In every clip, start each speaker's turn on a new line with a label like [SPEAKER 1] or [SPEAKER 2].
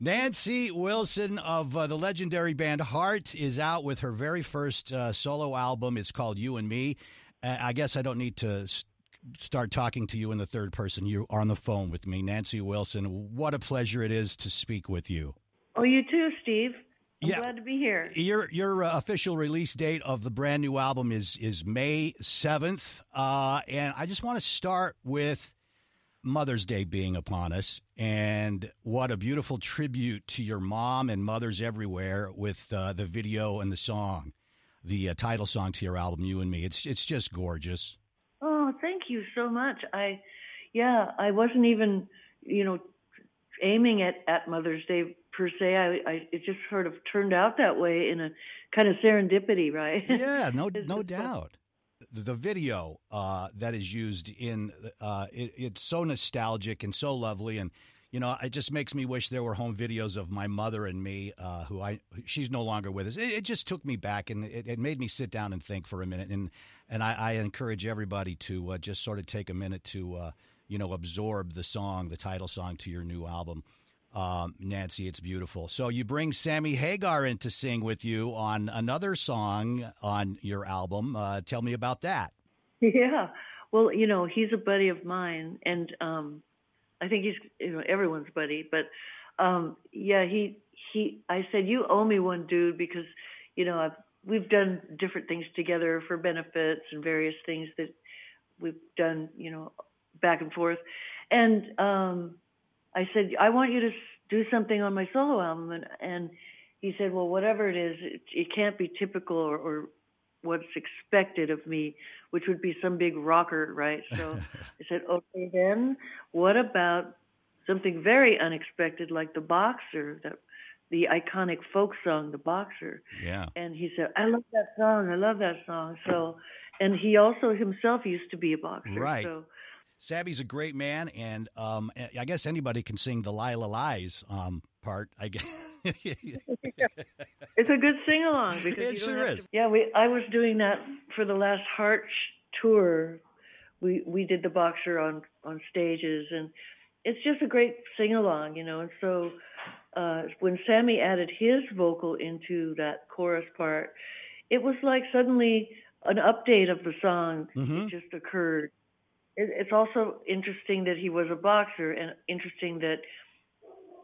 [SPEAKER 1] Nancy Wilson of uh, the legendary band Heart is out with her very first uh, solo album. It's called You and Me. Uh, I guess I don't need to s- start talking to you in the third person. You are on the phone with me, Nancy Wilson. What a pleasure it is to speak with you.
[SPEAKER 2] Oh, you too, Steve. I'm
[SPEAKER 1] Yeah.
[SPEAKER 2] glad to be here.
[SPEAKER 1] Your your uh, official release date of the brand new album is is May seventh, uh, and I just want to start with Mother's Day being upon us, and what a beautiful tribute to your mom and mothers everywhere with uh, the video and the song, the uh, title song to your album, "You and Me." It's it's just gorgeous.
[SPEAKER 2] Oh, thank you so much. I, yeah, I wasn't even, you know, aiming at at Mother's Day per se. I, I it just sort of turned out that way in a kind of serendipity, right?
[SPEAKER 1] Yeah, no no doubt. The video uh, that is used in uh, it, it's so nostalgic and so lovely, and you know it just makes me wish there were home videos of my mother and me, uh, who I she's no longer with us. It, it just took me back, and it, it made me sit down and think for a minute. And and I, I encourage everybody to uh, just sort of take a minute to uh, you know absorb the song, the title song to your new album. Um, Nancy, it's beautiful. So you bring Sammy Hagar in to sing with you on another song on your album. Uh, tell me about that.
[SPEAKER 2] Yeah. Well, you know, he's a buddy of mine, and um, I think he's you know everyone's buddy. But um, yeah, he he. I said you owe me one, dude, because you know I've we've done different things together for benefits and various things that we've done, you know, back and forth. And um, I said I want you to do something on my solo album, and and he said, well, whatever it is, it, it can't be typical or, or what's expected of me, which would be some big rocker, right? So I said, okay, then what about something very unexpected like the boxer, that the iconic folk song, the boxer?
[SPEAKER 1] Yeah.
[SPEAKER 2] And he said, I love that song. I love that song. So, and he also himself used to be a boxer.
[SPEAKER 1] Right.
[SPEAKER 2] So,
[SPEAKER 1] Sammy's a great man, and um, I guess anybody can sing the Lila Lies um, part. I guess.
[SPEAKER 2] it's a good sing along because
[SPEAKER 1] It sure is.
[SPEAKER 2] To, yeah, we I was doing that for the last Heart tour. We we did the boxer on on stages, and it's just a great sing along, you know. And so uh, when Sammy added his vocal into that chorus part, it was like suddenly an update of the song
[SPEAKER 1] Mhm.
[SPEAKER 2] just occurred. It, it's also interesting that he was a boxer, and interesting that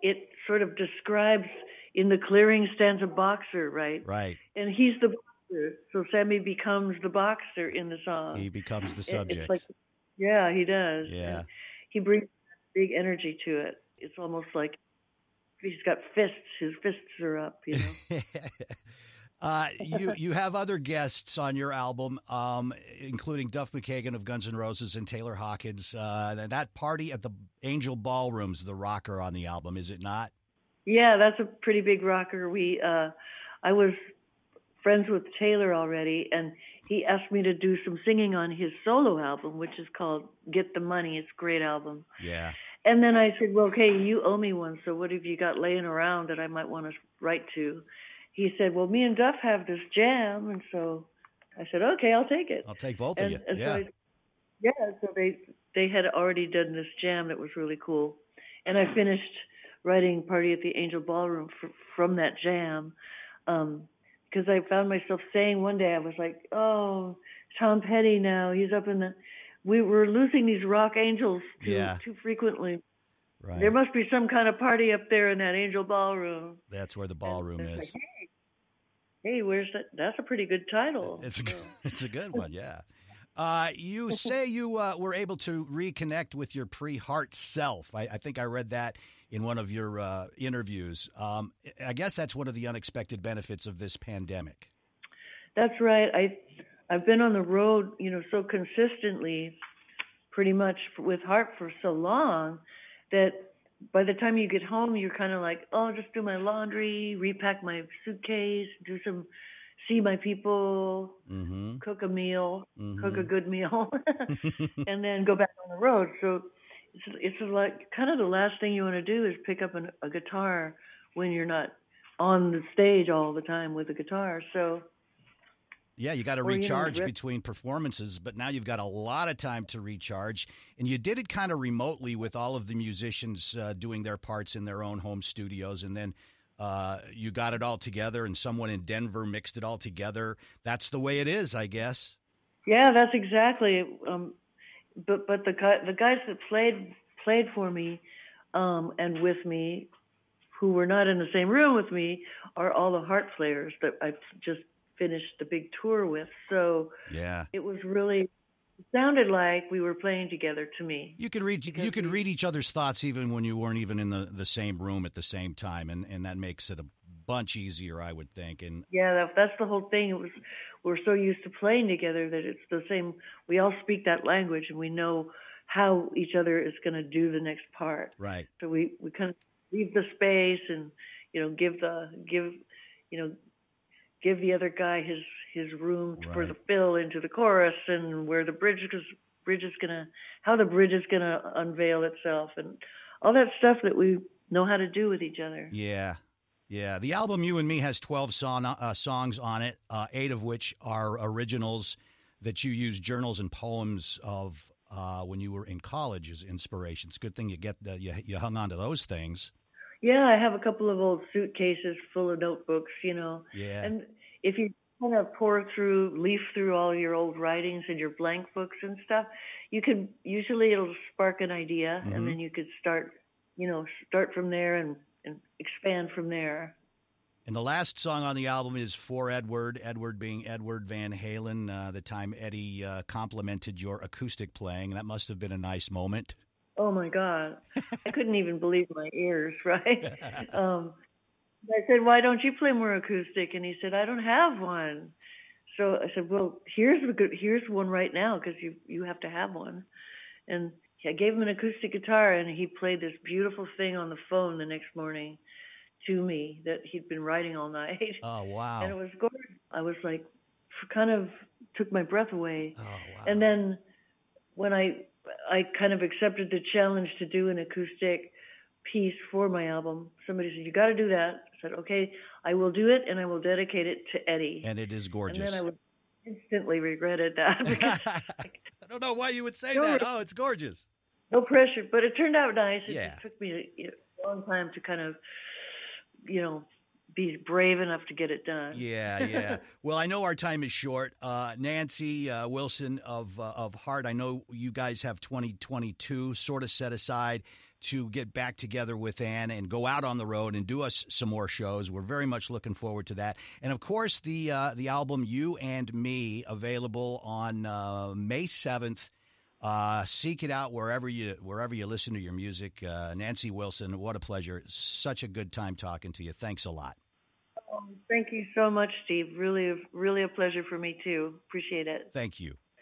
[SPEAKER 2] it sort of describes in the clearing stands a boxer, right?
[SPEAKER 1] right.
[SPEAKER 2] And he's the boxer, so Sammy becomes the boxer in the song.
[SPEAKER 1] He becomes the subject.
[SPEAKER 2] Like, yeah, he does.
[SPEAKER 1] Yeah.
[SPEAKER 2] And he brings big energy to it. It's almost like he's got fists. His fists are up, you know.
[SPEAKER 1] uh, you you have other guests on your album, um, including Duff McKagan of Guns N' Roses and Taylor Hawkins. Uh, that party at the Angel Ballroom's the rocker on the album, is it not?
[SPEAKER 2] Yeah, that's a pretty big rocker. We, uh, I was friends with Taylor already, and he asked me to do some singing on his solo album, which is called "Get the Money." It's a great album.
[SPEAKER 1] Yeah.
[SPEAKER 2] And then I said, "Well, okay, you owe me one. So what have you got laying around that I might want to write to?" He said, "Well, me and Duff have this jam," and so I said, "Okay, I'll take it."
[SPEAKER 1] I'll take both
[SPEAKER 2] and,
[SPEAKER 1] of you.
[SPEAKER 2] and
[SPEAKER 1] yeah.
[SPEAKER 2] so I, yeah, so they they had already done this jam that was really cool, and I finished writing "Party at the Angel Ballroom" fr from that jam, um, because I found myself saying one day I was like, "Oh, Tom Petty now he's up in the." We were losing these rock angels too
[SPEAKER 1] Yeah.
[SPEAKER 2] too frequently.
[SPEAKER 1] right.
[SPEAKER 2] There must be some kind of party up there in that Angel Ballroom.
[SPEAKER 1] That's where the ballroom is.
[SPEAKER 2] like, hey, where's that? That's a pretty good title.
[SPEAKER 1] It's a good, it's a good one, yeah. Uh, you say you uh, were able to reconnect with your pre-heart self. I, I think I read that in one of your uh, interviews. Um, I guess that's one of the unexpected benefits of this pandemic.
[SPEAKER 2] That's right. I I've been on the road, you know, so consistently, pretty much with Heart for so long that by the time you get home, you're kind of like, oh, just do my laundry, repack my suitcase, do some, see my people,
[SPEAKER 1] Mm-hmm.
[SPEAKER 2] cook a meal, cook a
[SPEAKER 1] Mhm.
[SPEAKER 2] good meal, and then go back on the road. So it's it's like kind of the last thing you want to do is pick up an, a guitar when you're not on the stage all the time with a guitar. So
[SPEAKER 1] Yeah, you got to
[SPEAKER 2] Or, you know,
[SPEAKER 1] recharge between performances, but now you've got a lot of time to recharge. And you did it kind of remotely with all of the musicians uh, doing their parts in their own home studios. And then uh, you got it all together, and someone in Denver mixed it all together. That's the way it is, I guess.
[SPEAKER 2] Yeah, that's exactly. Um, but but the gu- the guys that played played for me um, and with me, who were not in the same room with me, are all the heart players that I just finished the big tour with. So
[SPEAKER 1] Yeah.
[SPEAKER 2] it was really it sounded like we were playing together to me.
[SPEAKER 1] You could read you could
[SPEAKER 2] we-
[SPEAKER 1] read each other's thoughts even when you weren't even in the, the same room at the same time, and, and that makes it a bunch easier, I would think. And
[SPEAKER 2] Yeah, that, that's the whole thing. It was we're so used to playing together that it's the same. We all speak that language and we know how each other is going to do the next part.
[SPEAKER 1] right,
[SPEAKER 2] So we we kind of leave the space and you know give the give you know give the other guy his his room for the fill into the chorus and where the bridge is bridge is gonna how the bridge is gonna unveil itself and all that stuff that we know how to do with each other.
[SPEAKER 1] Yeah. Yeah. The album You and Me has 12 song, uh, songs on it, uh, eight of which are originals that you use journals and poems of uh, when you were in college as inspiration. It's a good thing you get the, you, you hung on to those things.
[SPEAKER 2] Yeah, I have a couple of old suitcases full of notebooks, you know.
[SPEAKER 1] Yeah.
[SPEAKER 2] And if you kind of pour through, leaf through all your old writings and your blank books and stuff, you could usually it'll spark an idea,
[SPEAKER 1] Mhm.
[SPEAKER 2] and then you could start, you know, start from there and and expand from there.
[SPEAKER 1] and the last song on the album is For Edward, Edward being Edward Van Halen, uh, the time Eddie uh, complimented your acoustic playing. That must have been a nice moment.
[SPEAKER 2] Oh my God, I couldn't even believe my ears. Right? um, I said, "Why don't you play more acoustic?" And he said, "I don't have one." So I said, "Well, here's a good, here's one right now because you you have to have one." And I gave him an acoustic guitar, and he played this beautiful thing on the phone the next morning to me that he'd been writing all night,
[SPEAKER 1] Oh, wow.
[SPEAKER 2] and it was gorgeous. I was like, kind of took my breath away.
[SPEAKER 1] oh, wow.
[SPEAKER 2] And then when I I kind of accepted the challenge to do an acoustic piece for my album, somebody said, "You got to do that." I said, "Okay, I will do it, and I will dedicate it to Eddie."
[SPEAKER 1] and it is gorgeous.
[SPEAKER 2] And then I would instantly regretted that because
[SPEAKER 1] I don't know why you would say
[SPEAKER 2] No,
[SPEAKER 1] that. Oh, it's gorgeous.
[SPEAKER 2] no pressure, but it turned out nice. It
[SPEAKER 1] Yeah.
[SPEAKER 2] took me a, a long time to kind of, you know, be brave enough to get it done.
[SPEAKER 1] Yeah, yeah. well, I know our time is short. Uh, Nancy uh, Wilson of uh, of Heart. I know you guys have 2022 sort of set aside to get back together with Ann and go out on the road and do us some more shows. We're very much looking forward to that. And of course, the uh, the album "You and Me" available on uh, May 7th. Uh, seek it out wherever you wherever you listen to your music. Uh, Nancy Wilson, what a pleasure! Such a good time talking to you. Thanks a lot.
[SPEAKER 2] Thank you so much, Steve. Really, really a pleasure for me too. Appreciate it.
[SPEAKER 1] Thank you.